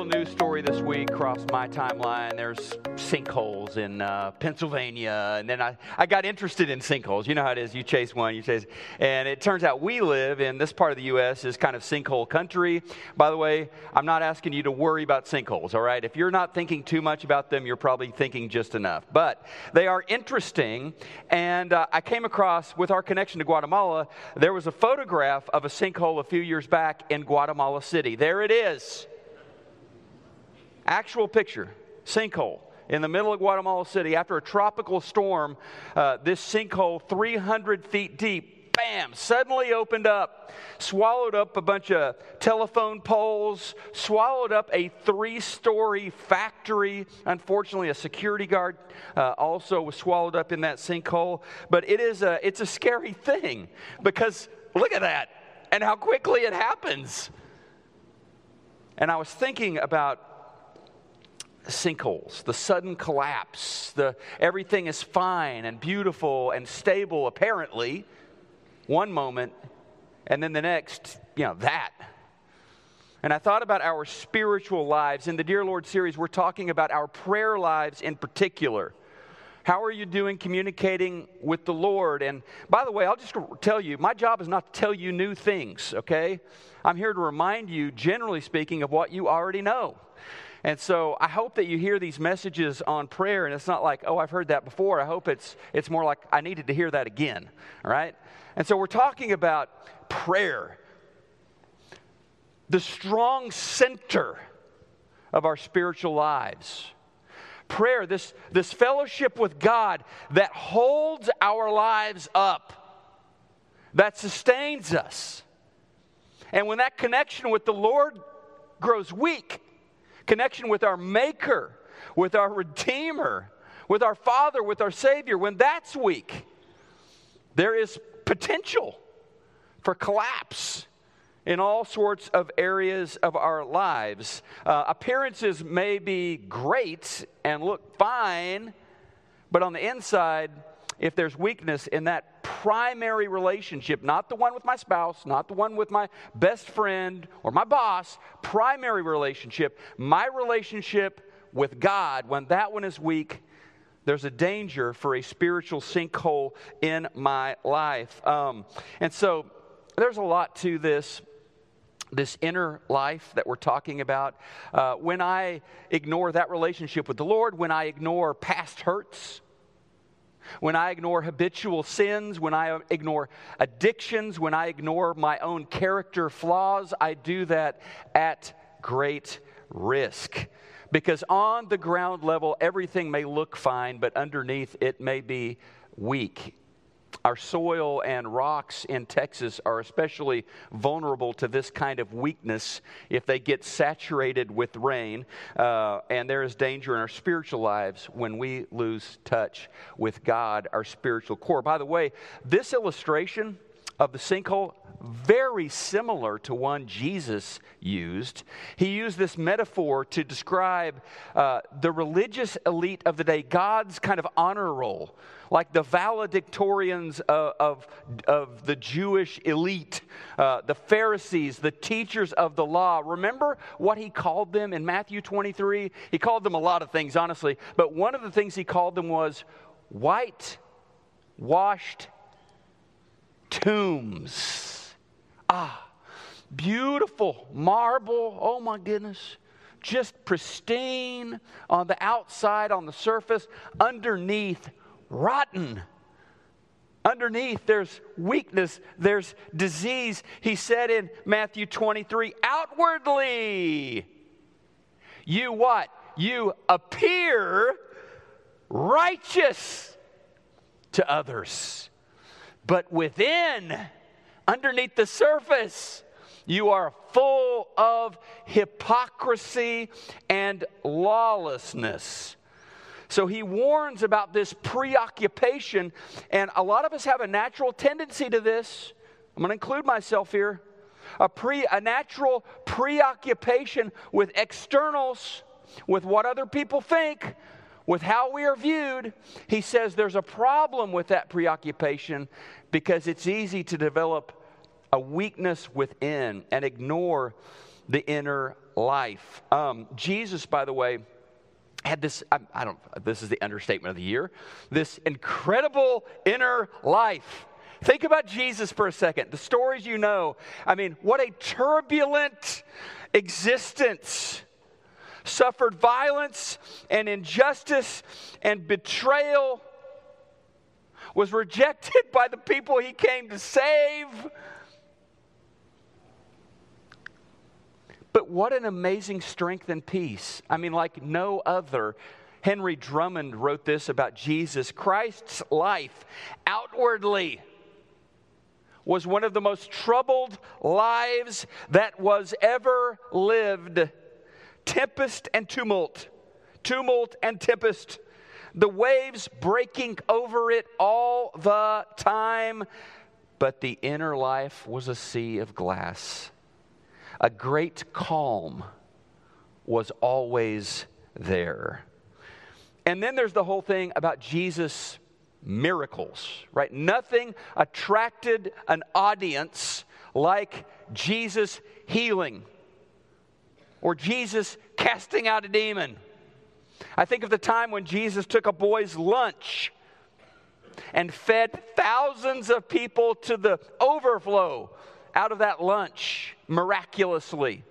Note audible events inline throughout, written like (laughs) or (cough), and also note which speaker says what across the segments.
Speaker 1: little news story this week crossed my timeline. There's sinkholes in uh, Pennsylvania, and then I, I got interested in sinkholes. You know how it is. You chase one, you chase, and it turns out we live in this part of the U.S. is kind of sinkhole country. By the way, I'm not asking you to worry about sinkholes. All right, if you're not thinking too much about them, you're probably thinking just enough. But they are interesting, and uh, I came across with our connection to Guatemala. There was a photograph of a sinkhole a few years back in Guatemala City. There it is. Actual picture, sinkhole in the middle of Guatemala City. After a tropical storm, uh, this sinkhole, 300 feet deep, bam, suddenly opened up, swallowed up a bunch of telephone poles, swallowed up a three story factory. Unfortunately, a security guard uh, also was swallowed up in that sinkhole. But it is a, it's a scary thing because look at that and how quickly it happens. And I was thinking about sinkholes, the sudden collapse, the everything is fine and beautiful and stable apparently one moment and then the next, you know, that. And I thought about our spiritual lives. In the Dear Lord series, we're talking about our prayer lives in particular. How are you doing communicating with the Lord? And by the way, I'll just tell you, my job is not to tell you new things, okay? I'm here to remind you, generally speaking, of what you already know. And so I hope that you hear these messages on prayer, and it's not like, oh, I've heard that before. I hope it's, it's more like, I needed to hear that again, all right? And so we're talking about prayer, the strong center of our spiritual lives. Prayer, this, this fellowship with God that holds our lives up, that sustains us. And when that connection with the Lord grows weak, connection with our Maker, with our Redeemer, with our Father, with our Savior, when that's weak, there is potential for collapse in all sorts of areas of our lives. Uh, appearances may be great and look fine, but on the inside, if there's weakness in that primary relationship, not the one with my spouse, not the one with my best friend or my boss, primary relationship, my relationship with God, when that one is weak, there's a danger for a spiritual sinkhole in my life. Um, and so there's a lot to this this inner life that we're talking about, uh, when I ignore that relationship with the Lord, when I ignore past hurts, when I ignore habitual sins, when I ignore addictions, when I ignore my own character flaws, I do that at great risk. Because on the ground level, everything may look fine, but underneath it may be weak. Our soil and rocks in Texas are especially vulnerable to this kind of weakness if they get saturated with rain. Uh, and there is danger in our spiritual lives when we lose touch with God, our spiritual core. By the way, this illustration of the sinkhole very similar to one Jesus used. He used this metaphor to describe uh, the religious elite of the day, God's kind of honor roll, like the valedictorians of, of, of the Jewish elite, uh, the Pharisees, the teachers of the law. Remember what he called them in Matthew 23? He called them a lot of things, honestly, but one of the things he called them was white washed tombs. Ah, beautiful marble. Oh my goodness. Just pristine on the outside, on the surface, underneath, rotten. Underneath, there's weakness, there's disease. He said in Matthew 23 outwardly, you what? You appear righteous to others but within, underneath the surface, you are full of hypocrisy and lawlessness. So he warns about this preoccupation, and a lot of us have a natural tendency to this. I'm going to include myself here. A, pre, a natural preoccupation with externals, with what other people think, with how we are viewed, he says there's a problem with that preoccupation because it's easy to develop a weakness within and ignore the inner life. Um, Jesus, by the way, had this, I, I don't, this is the understatement of the year, this incredible inner life. Think about Jesus for a second. The stories you know. I mean, what a turbulent existence. Suffered violence and injustice and betrayal. Was rejected by the people he came to save. But what an amazing strength and peace. I mean, like no other. Henry Drummond wrote this about Jesus Christ's life outwardly was one of the most troubled lives that was ever lived. Tempest and tumult, tumult and tempest, the waves breaking over it all the time. But the inner life was a sea of glass. A great calm was always there. And then there's the whole thing about Jesus' miracles, right? Nothing attracted an audience like Jesus healing or Jesus casting out a demon. I think of the time when Jesus took a boy's lunch and fed thousands of people to the overflow out of that lunch miraculously.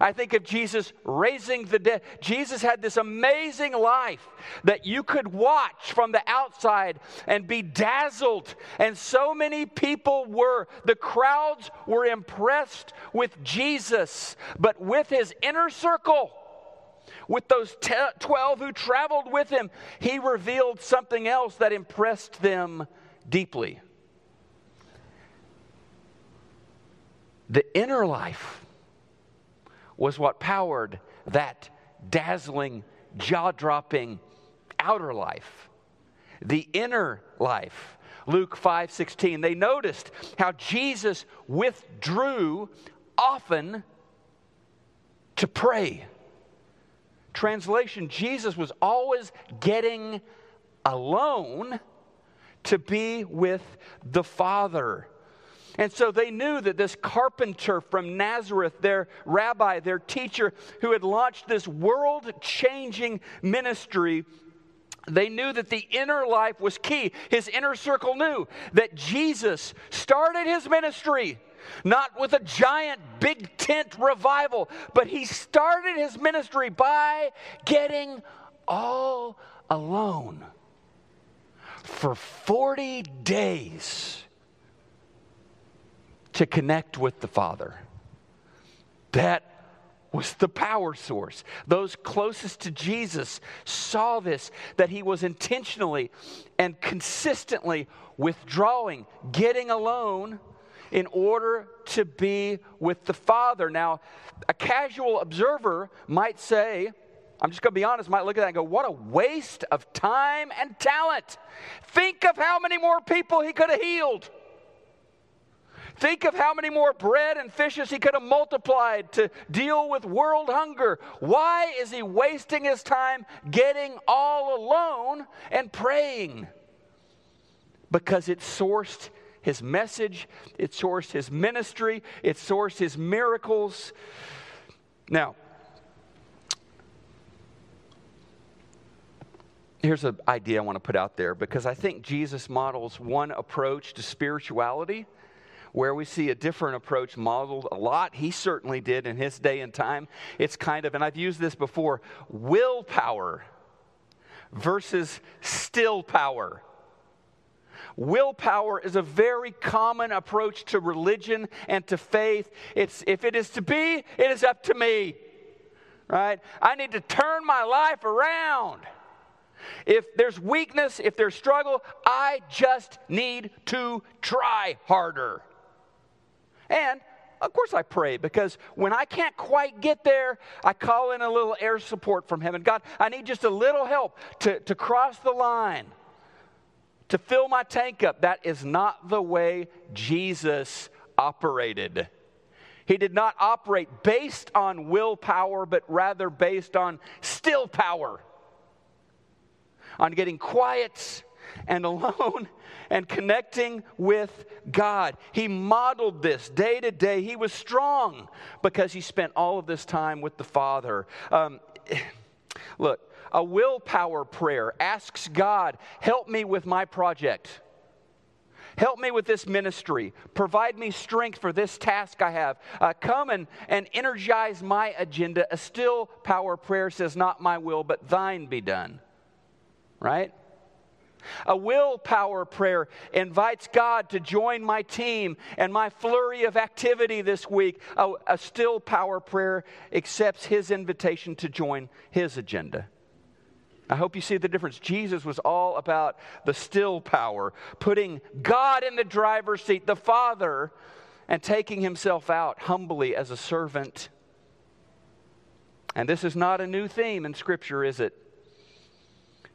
Speaker 1: I think of Jesus raising the dead. Jesus had this amazing life that you could watch from the outside and be dazzled. And so many people were. The crowds were impressed with Jesus, but with his inner circle, with those 12 who traveled with him, he revealed something else that impressed them deeply. The inner life was what powered that dazzling, jaw dropping outer life. The inner life. Luke 5 16, they noticed how Jesus withdrew often to pray. Translation Jesus was always getting alone to be with the Father. And so they knew that this carpenter from Nazareth, their rabbi, their teacher, who had launched this world changing ministry, they knew that the inner life was key. His inner circle knew that Jesus started his ministry not with a giant big tent revival, but he started his ministry by getting all alone for 40 days to connect with the Father. That was the power source. Those closest to Jesus saw this, that he was intentionally and consistently withdrawing, getting alone in order to be with the Father. Now, a casual observer might say, I'm just going to be honest, might look at that and go, what a waste of time and talent. Think of how many more people he could have healed. Think of how many more bread and fishes he could have multiplied to deal with world hunger. Why is he wasting his time getting all alone and praying? Because it sourced his message, it sourced his ministry, it sourced his miracles. Now, here's an idea I want to put out there because I think Jesus models one approach to spirituality where we see a different approach modeled a lot. He certainly did in his day and time. It's kind of, and I've used this before, willpower versus still power. Willpower is a very common approach to religion and to faith. It's if it is to be, it is up to me. Right? I need to turn my life around. If there's weakness, if there's struggle, I just need to try harder. And of course, I pray because when I can't quite get there, I call in a little air support from heaven. God, I need just a little help to, to cross the line, to fill my tank up. That is not the way Jesus operated. He did not operate based on willpower, but rather based on still power, on getting quiet and (laughs) alone and connecting with God. He modeled this day to day. He was strong because he spent all of this time with the Father. Um, (sighs) look, a willpower prayer asks God, help me with my project. Help me with this ministry. Provide me strength for this task I have. Uh, come and, and energize my agenda. A still power prayer says, Not my will, but thine be done. Right? A willpower prayer invites God to join my team and my flurry of activity this week. A, a still power prayer accepts His invitation to join His agenda. I hope you see the difference. Jesus was all about the still power, putting God in the driver's seat, the Father, and taking himself out humbly as a servant. And this is not a new theme in Scripture, is it?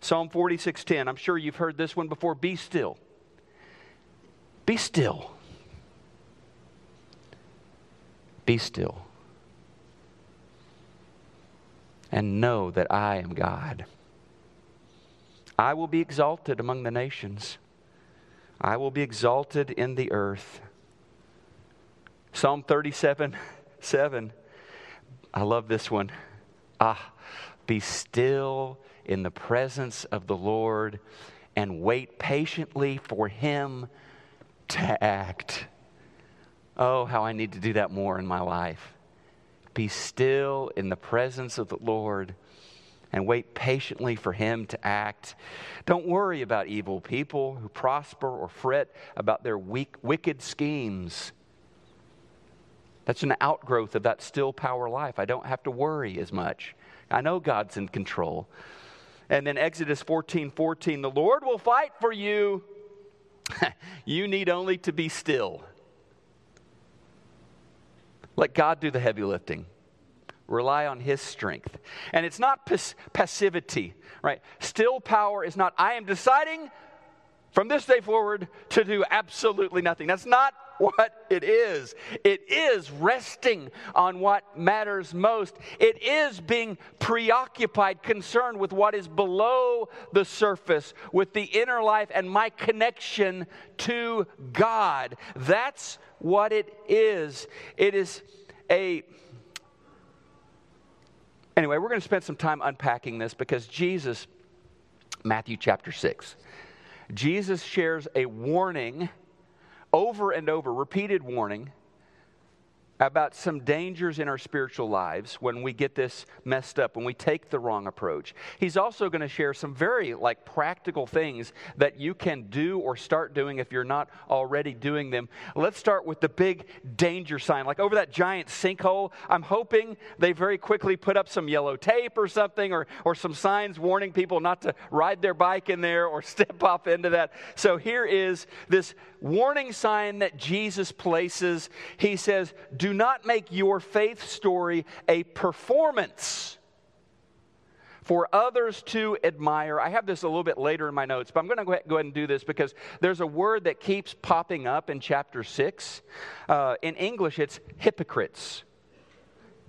Speaker 1: Psalm 46:10. I'm sure you've heard this one before. Be still. Be still. Be still. And know that I am God. I will be exalted among the nations. I will be exalted in the earth. Psalm 37 7. I love this one. Ah, be still in the presence of the Lord and wait patiently for Him to act. Oh, how I need to do that more in my life. Be still in the presence of the Lord and wait patiently for him to act. Don't worry about evil people who prosper or fret about their weak, wicked schemes. That's an outgrowth of that still power life. I don't have to worry as much. I know God's in control. And then Exodus 14 14, the Lord will fight for you. (laughs) you need only to be still. Let God do the heavy lifting. Rely on His strength. And it's not pas- passivity, right? Still power is not, I am deciding from this day forward to do absolutely nothing. That's not what it is. It is resting on what matters most. It is being preoccupied, concerned with what is below the surface, with the inner life and my connection to God. That's what it is. It is a Anyway, we're going to spend some time unpacking this because Jesus, Matthew chapter 6, Jesus shares a warning over and over, repeated warning about some dangers in our spiritual lives when we get this messed up, when we take the wrong approach. He's also going to share some very like practical things that you can do or start doing if you're not already doing them. Let's start with the big danger sign. Like over that giant sinkhole, I'm hoping they very quickly put up some yellow tape or something or or some signs warning people not to ride their bike in there or (laughs) step off into that. So here is this warning sign that Jesus places. He says, "Do not make your faith story a performance for others to admire. I have this a little bit later in my notes, but I'm going to go ahead and do this because there's a word that keeps popping up in chapter 6. Uh, in English, it's hypocrites.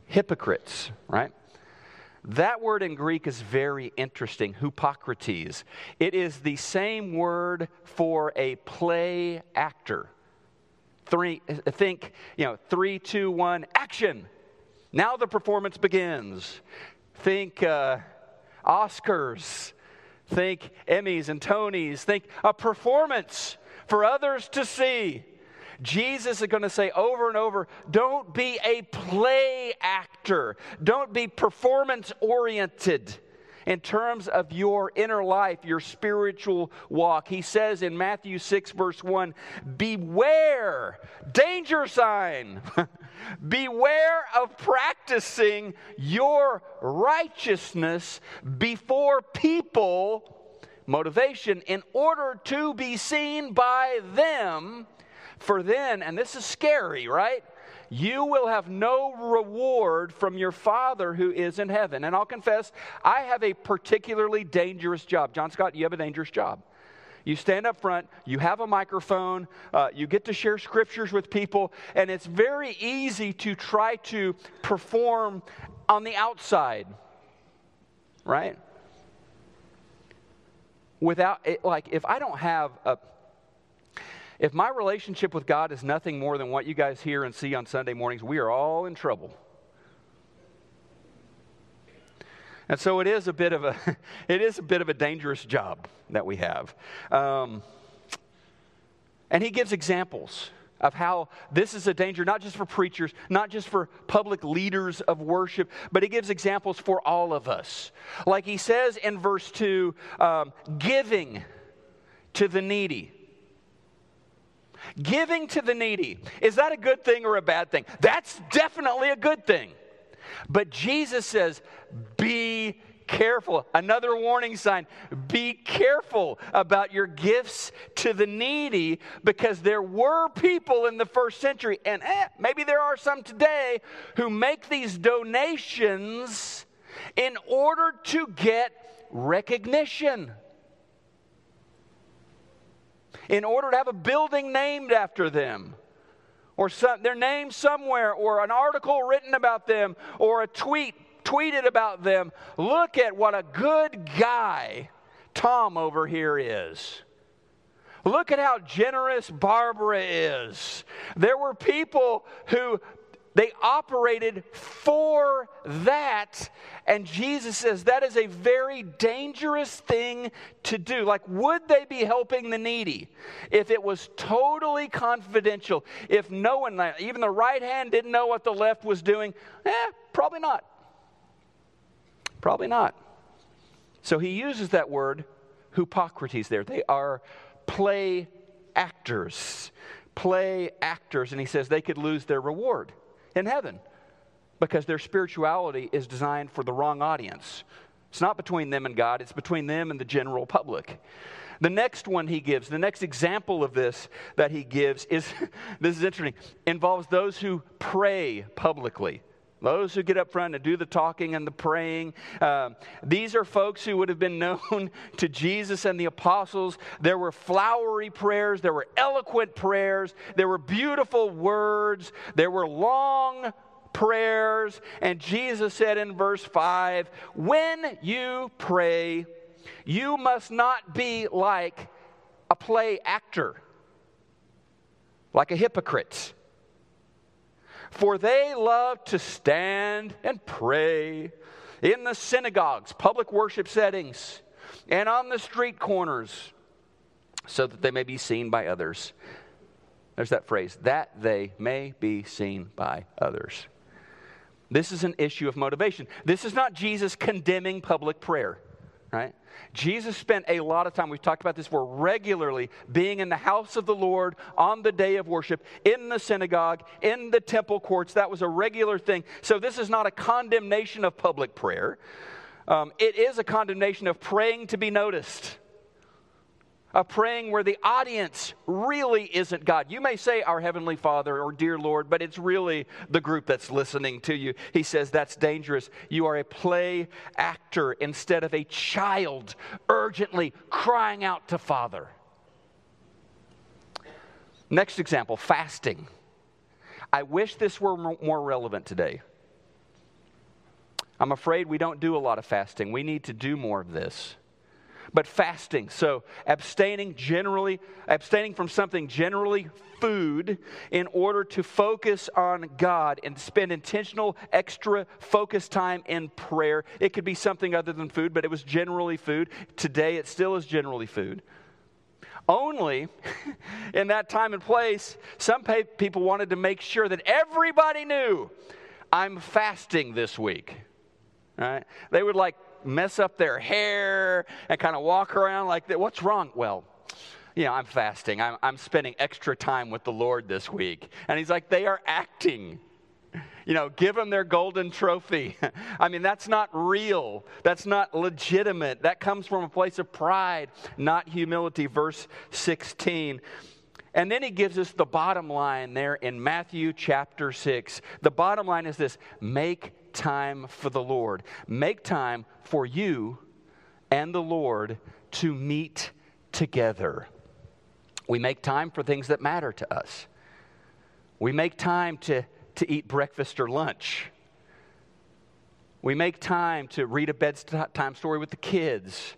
Speaker 1: Hypocrites, right? That word in Greek is very interesting, Hippocrates. It is the same word for a play actor. Three, think, you know, three, two, one, action. Now the performance begins. Think uh, Oscars. Think Emmys and Tonys. Think a performance for others to see. Jesus is going to say over and over don't be a play actor, don't be performance oriented in terms of your inner life, your spiritual walk. He says in Matthew 6, verse 1 Beware, danger sign. (laughs) Beware of practicing your righteousness before people. Motivation in order to be seen by them. For then, and this is scary, right? you will have no reward from your Father who is in heaven. And I'll confess, I have a particularly dangerous job. John Scott, you have a dangerous job. You stand up front, you have a microphone, uh, you get to share scriptures with people, and it's very easy to try to perform on the outside, right? without, it, like, if I don't have a, if my relationship with God is nothing more than what you guys hear and see on Sunday mornings, we are all in trouble. And so it is a bit of a, (laughs) it is a bit of a dangerous job that we have. Um, and he gives examples of how this is a danger, not just for preachers, not just for public leaders of worship, but he gives examples for all of us. Like he says in verse 2 um, giving to the needy. Giving to the needy. Is that a good thing or a bad thing? That's definitely a good thing. But Jesus says, be careful. Another warning sign be careful about your gifts to the needy because there were people in the first century, and eh, maybe there are some today, who make these donations in order to get recognition. In order to have a building named after them or some, their name somewhere, or an article written about them, or a tweet tweeted about them, look at what a good guy Tom over here is. Look at how generous Barbara is. There were people who they operated for that. And Jesus says that is a very dangerous thing to do. Like, would they be helping the needy if it was totally confidential? If no one, even the right hand, didn't know what the left was doing? Eh, probably not. Probably not. So he uses that word, hypocrites, there. They are play actors. Play actors. And he says they could lose their reward in heaven because their spirituality is designed for the wrong audience. It's not between them and God, it's between them and the general public. The next one he gives, the next example of this that he gives is (laughs) this is interesting, involves those who pray publicly. Those who get up front and do the talking and the praying. Uh, these are folks who would have been (laughs) known to Jesus and the apostles. There were flowery prayers, there were eloquent prayers, there were beautiful words, there were long prayers. And Jesus said in verse 5 When you pray, you must not be like a play actor, like a hypocrite for they love to stand and pray in the synagogues, public worship settings, and on the street corners, so that they may be seen by others. There's that phrase, that they may be seen by others. This is an issue of motivation. This is not Jesus condemning public prayer, right? Jesus spent a lot of time, we've talked about this before, regularly being in the house of the Lord on the day of worship, in the synagogue, in the temple courts. That was a regular thing. So this is not a condemnation of public prayer, um, it is a condemnation of praying to be noticed a praying where the audience really isn't God. You may say, Our Heavenly Father or Dear Lord, but it's really the group that's listening to you. He says that's dangerous. You are a play actor instead of a child urgently crying out to Father. Next example fasting. I wish this were more relevant today. I'm afraid we don't do a lot of fasting. We need to do more of this but fasting. So abstaining generally, abstaining from something generally food in order to focus on God and spend intentional extra focus time in prayer. It could be something other than food, but it was generally food. Today it still is generally food. Only (laughs) in that time and place, some people wanted to make sure that everybody knew I'm fasting this week. Right? They would like mess up their hair and kind of walk around like that. What's wrong? Well, you know, I'm fasting. I'm, I'm spending extra time with the Lord this week. And he's like, they are acting. You know, give them their golden trophy. (laughs) I mean, that's not real. That's not legitimate. That comes from a place of pride, not humility. Verse 16. And then he gives us the bottom line there in Matthew chapter 6. The bottom line is this make time for the Lord. Make time for you and the Lord to meet together. We make time for things that matter to us. We make time to, to eat breakfast or lunch. We make time to read a bedtime story with the kids.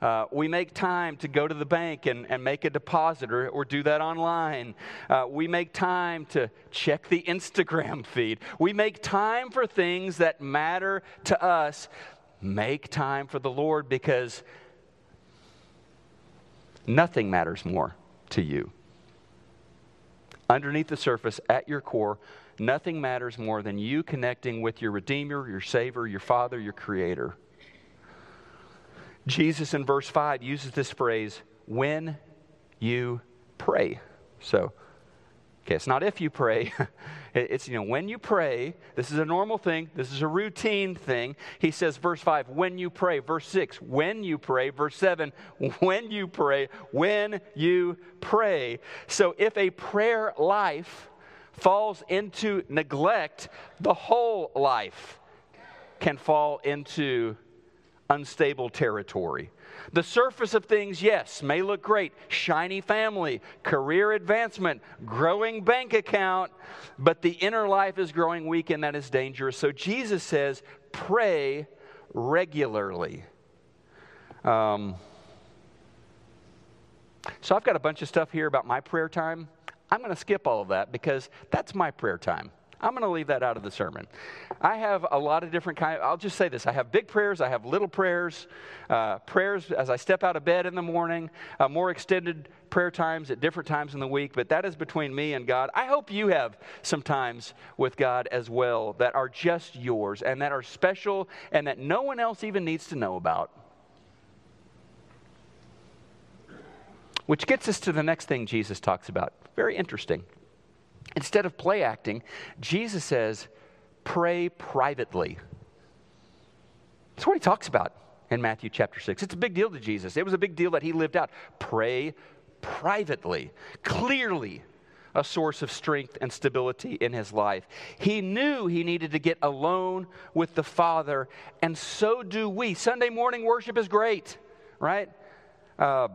Speaker 1: Uh, we make time to go to the bank and, and make a deposit or, or do that online. Uh, we make time to check the Instagram (laughs) feed. We make time for things that matter to us. Make time for the Lord because nothing matters more to you. Underneath the surface, at your core, nothing matters more than you connecting with your Redeemer, your Savior, your Father, your Creator. Jesus in verse 5 uses this phrase, when you pray. So, okay, it's not if you pray. (laughs) It's, you know, when you pray, this is a normal thing, this is a routine thing. He says, verse 5, when you pray. Verse 6, when you pray. Verse 7, when you pray. When you pray. So if a prayer life falls into neglect, the whole life can fall into unstable territory. The surface of things, yes, may look great shiny family, career advancement, growing bank account, but the inner life is growing weak and that is dangerous. So Jesus says, pray regularly. Um, so I've got a bunch of stuff here about my prayer time. I'm going to skip all of that because that's my prayer time. I'm going to leave that out of the sermon. I have a lot of different kinds. I'll just say this: I have big prayers, I have little prayers, uh, prayers as I step out of bed in the morning, uh, more extended prayer times at different times in the week. But that is between me and God. I hope you have some times with God as well that are just yours and that are special and that no one else even needs to know about. Which gets us to the next thing Jesus talks about. Very interesting. Instead of play acting, Jesus says, pray privately. That's what he talks about in Matthew chapter 6. It's a big deal to Jesus. It was a big deal that he lived out. Pray privately, clearly a source of strength and stability in his life. He knew he needed to get alone with the Father, and so do we. Sunday morning worship is great, right? Uh,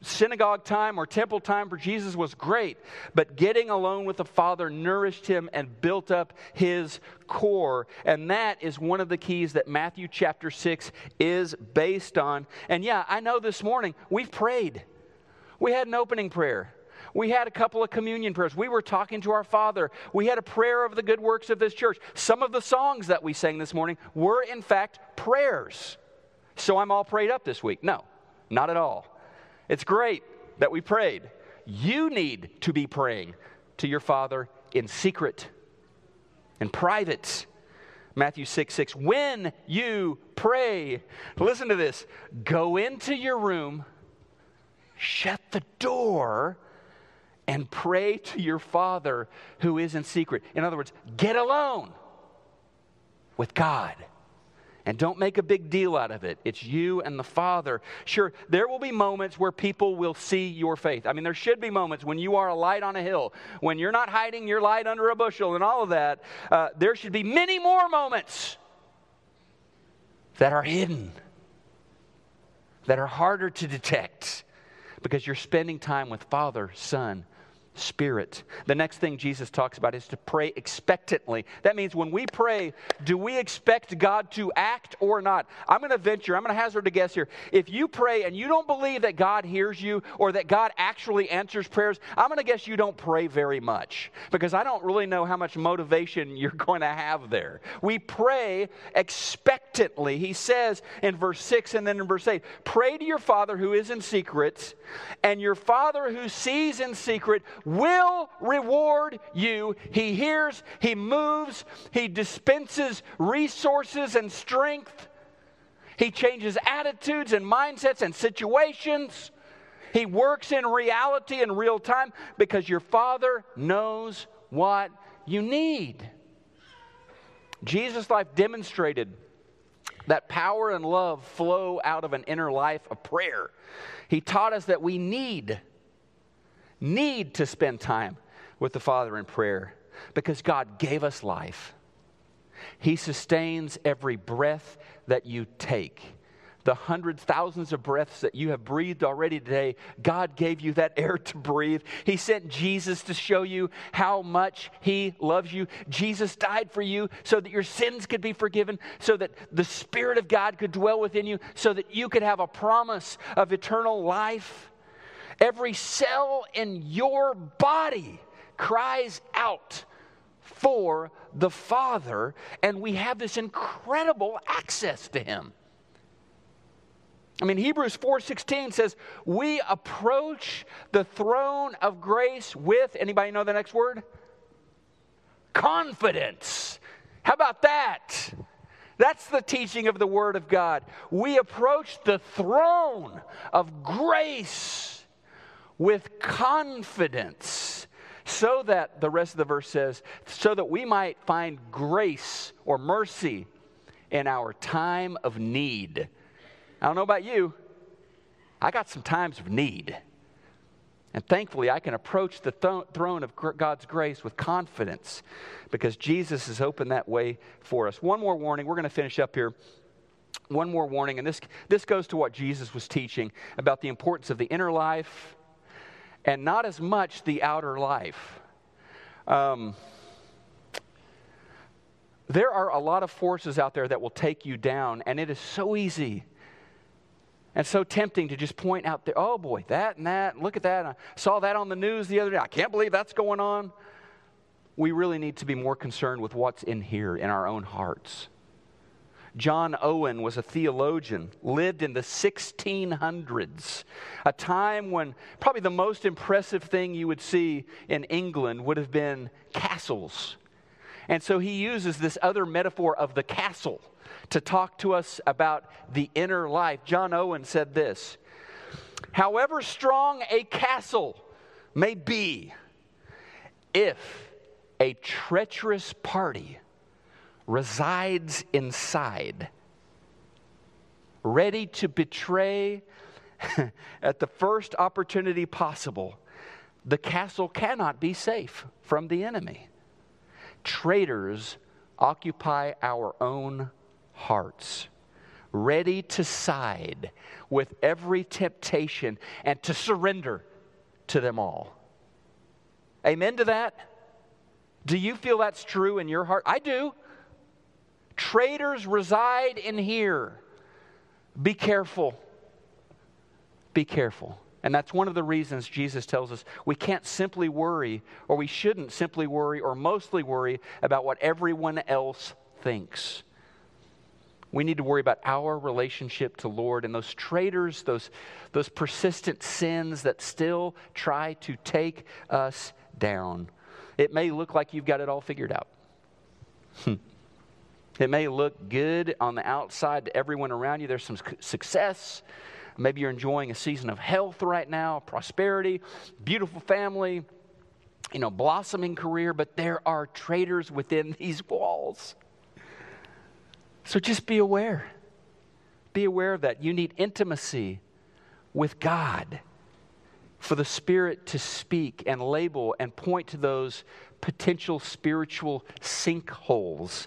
Speaker 1: synagogue time or temple time for Jesus was great, but getting alone with the Father nourished him and built up his core. And that is one of the keys that Matthew chapter 6 is based on. And yeah, I know this morning we've prayed. We had an opening prayer. We had a couple of communion prayers. We were talking to our Father. We had a prayer of the good works of this church. Some of the songs that we sang this morning were, in fact, prayers. So I'm all prayed up this week. No, not at all. It's great that we prayed. You need to be praying to your Father in secret, in private. Matthew 6 6. When you pray, listen to this go into your room, shut the door, and pray to your Father who is in secret. In other words, get alone with God. And don't make a big deal out of it. It's you and the Father. Sure, there will be moments where people will see your faith. I mean, there should be moments when you are a light on a hill, when you're not hiding your light under a bushel and all of that. Uh, there should be many more moments that are hidden, that are harder to detect because you're spending time with Father, Son, Spirit. The next thing Jesus talks about is to pray expectantly. That means when we pray, do we expect God to act or not? I'm going to venture, I'm going to hazard a guess here. If you pray and you don't believe that God hears you or that God actually answers prayers, I'm going to guess you don't pray very much because I don't really know how much motivation (laughs) you're going to have there. We pray expectantly. He says in verse 6 and then in verse 8 pray to your Father who is in secret, and your Father who sees in secret will reward you. He hears, He moves, He dispenses resources and strength. He changes attitudes and mindsets and situations. He works in reality in real time because your Father knows what you need. Jesus' life demonstrated that power and love flow out of an inner life of prayer. He taught us that we need need to spend time with the Father in prayer because God gave us life. He sustains every breath that you take. the hundreds, thousands of breaths that you have breathed already today, God gave you that air to breathe. He sent Jesus to show you how much He loves you. Jesus died for you so that your sins could be forgiven, so that the Spirit of God could dwell within you, so that you could have a promise of eternal life. Every cell in your body cries out for the Father, and we have this incredible access to Him. I mean Hebrews 4:16 says we approach the throne of grace with anybody know the next word? Confidence. How about that? That's the teaching of the Word of God. We approach the throne of grace with confidence, so that, the rest of the verse says, so that we might find grace or mercy in our time of need. I don't know about you. I got some times of need. And thankfully, I can approach the th- throne of God's grace with confidence because Jesus has opened that way for us. One more warning. We're going to finish up here. One more warning, and this, this goes to what Jesus was teaching about the importance of the inner life and not as much the outer life. Um, there are a lot of forces out there that will take you down, and it is so easy and so tempting to just point out there, oh boy, that and that, look at that. I saw that on the news the other day. I can't believe that's going on. We really need to be more concerned with what's in here, in our own hearts. John Owen was a theologian, lived in the 1600s, a time when probably the most impressive thing you would see in England would have been castles. And so he uses this other metaphor of the castle to talk to us about the inner life. John Owen said this However strong a castle may be, if a treacherous party resides inside, ready to betray (laughs) at the first opportunity possible, the castle cannot be safe from the enemy. Traitors occupy our own hearts, ready to side with every temptation and to surrender to them all. Amen to that? Do you feel that's true in your heart? I do. Traitors reside in here. Be careful. Be careful. And that's one of the reasons Jesus tells us we can't simply worry, or we shouldn't simply worry, or mostly worry about what everyone else thinks. We need to worry about our relationship to Lord and those traitors, those, those persistent sins that still try to take us down. It may look like you've got it all figured out. Hmm. It may look good on the outside to everyone around you. There's some success. Maybe you're enjoying a season of health right now, prosperity, beautiful family, you know, blossoming career, but there are traitors within (laughs) these walls. So just be aware. Be aware of that. You need intimacy with God for the Spirit to speak and label and point to those potential spiritual sinkholes.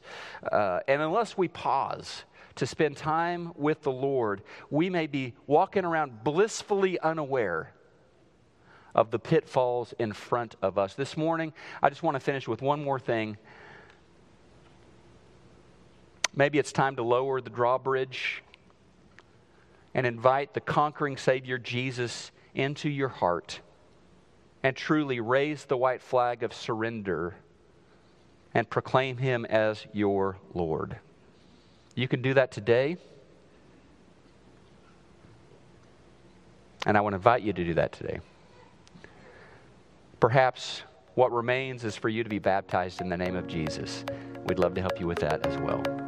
Speaker 1: Uh, and unless we pause to spend time with the Lord, we may be walking around blissfully unaware of the pitfalls in front of us. This morning, I just want to finish with one more thing Maybe it's time to lower the drawbridge and invite the conquering Savior Jesus into your heart and truly raise the white flag of surrender and proclaim Him as your Lord. You can do that today. And I want to invite you to do that today. Perhaps what remains is for you to be baptized in the name of Jesus. We'd love to help you with that as well.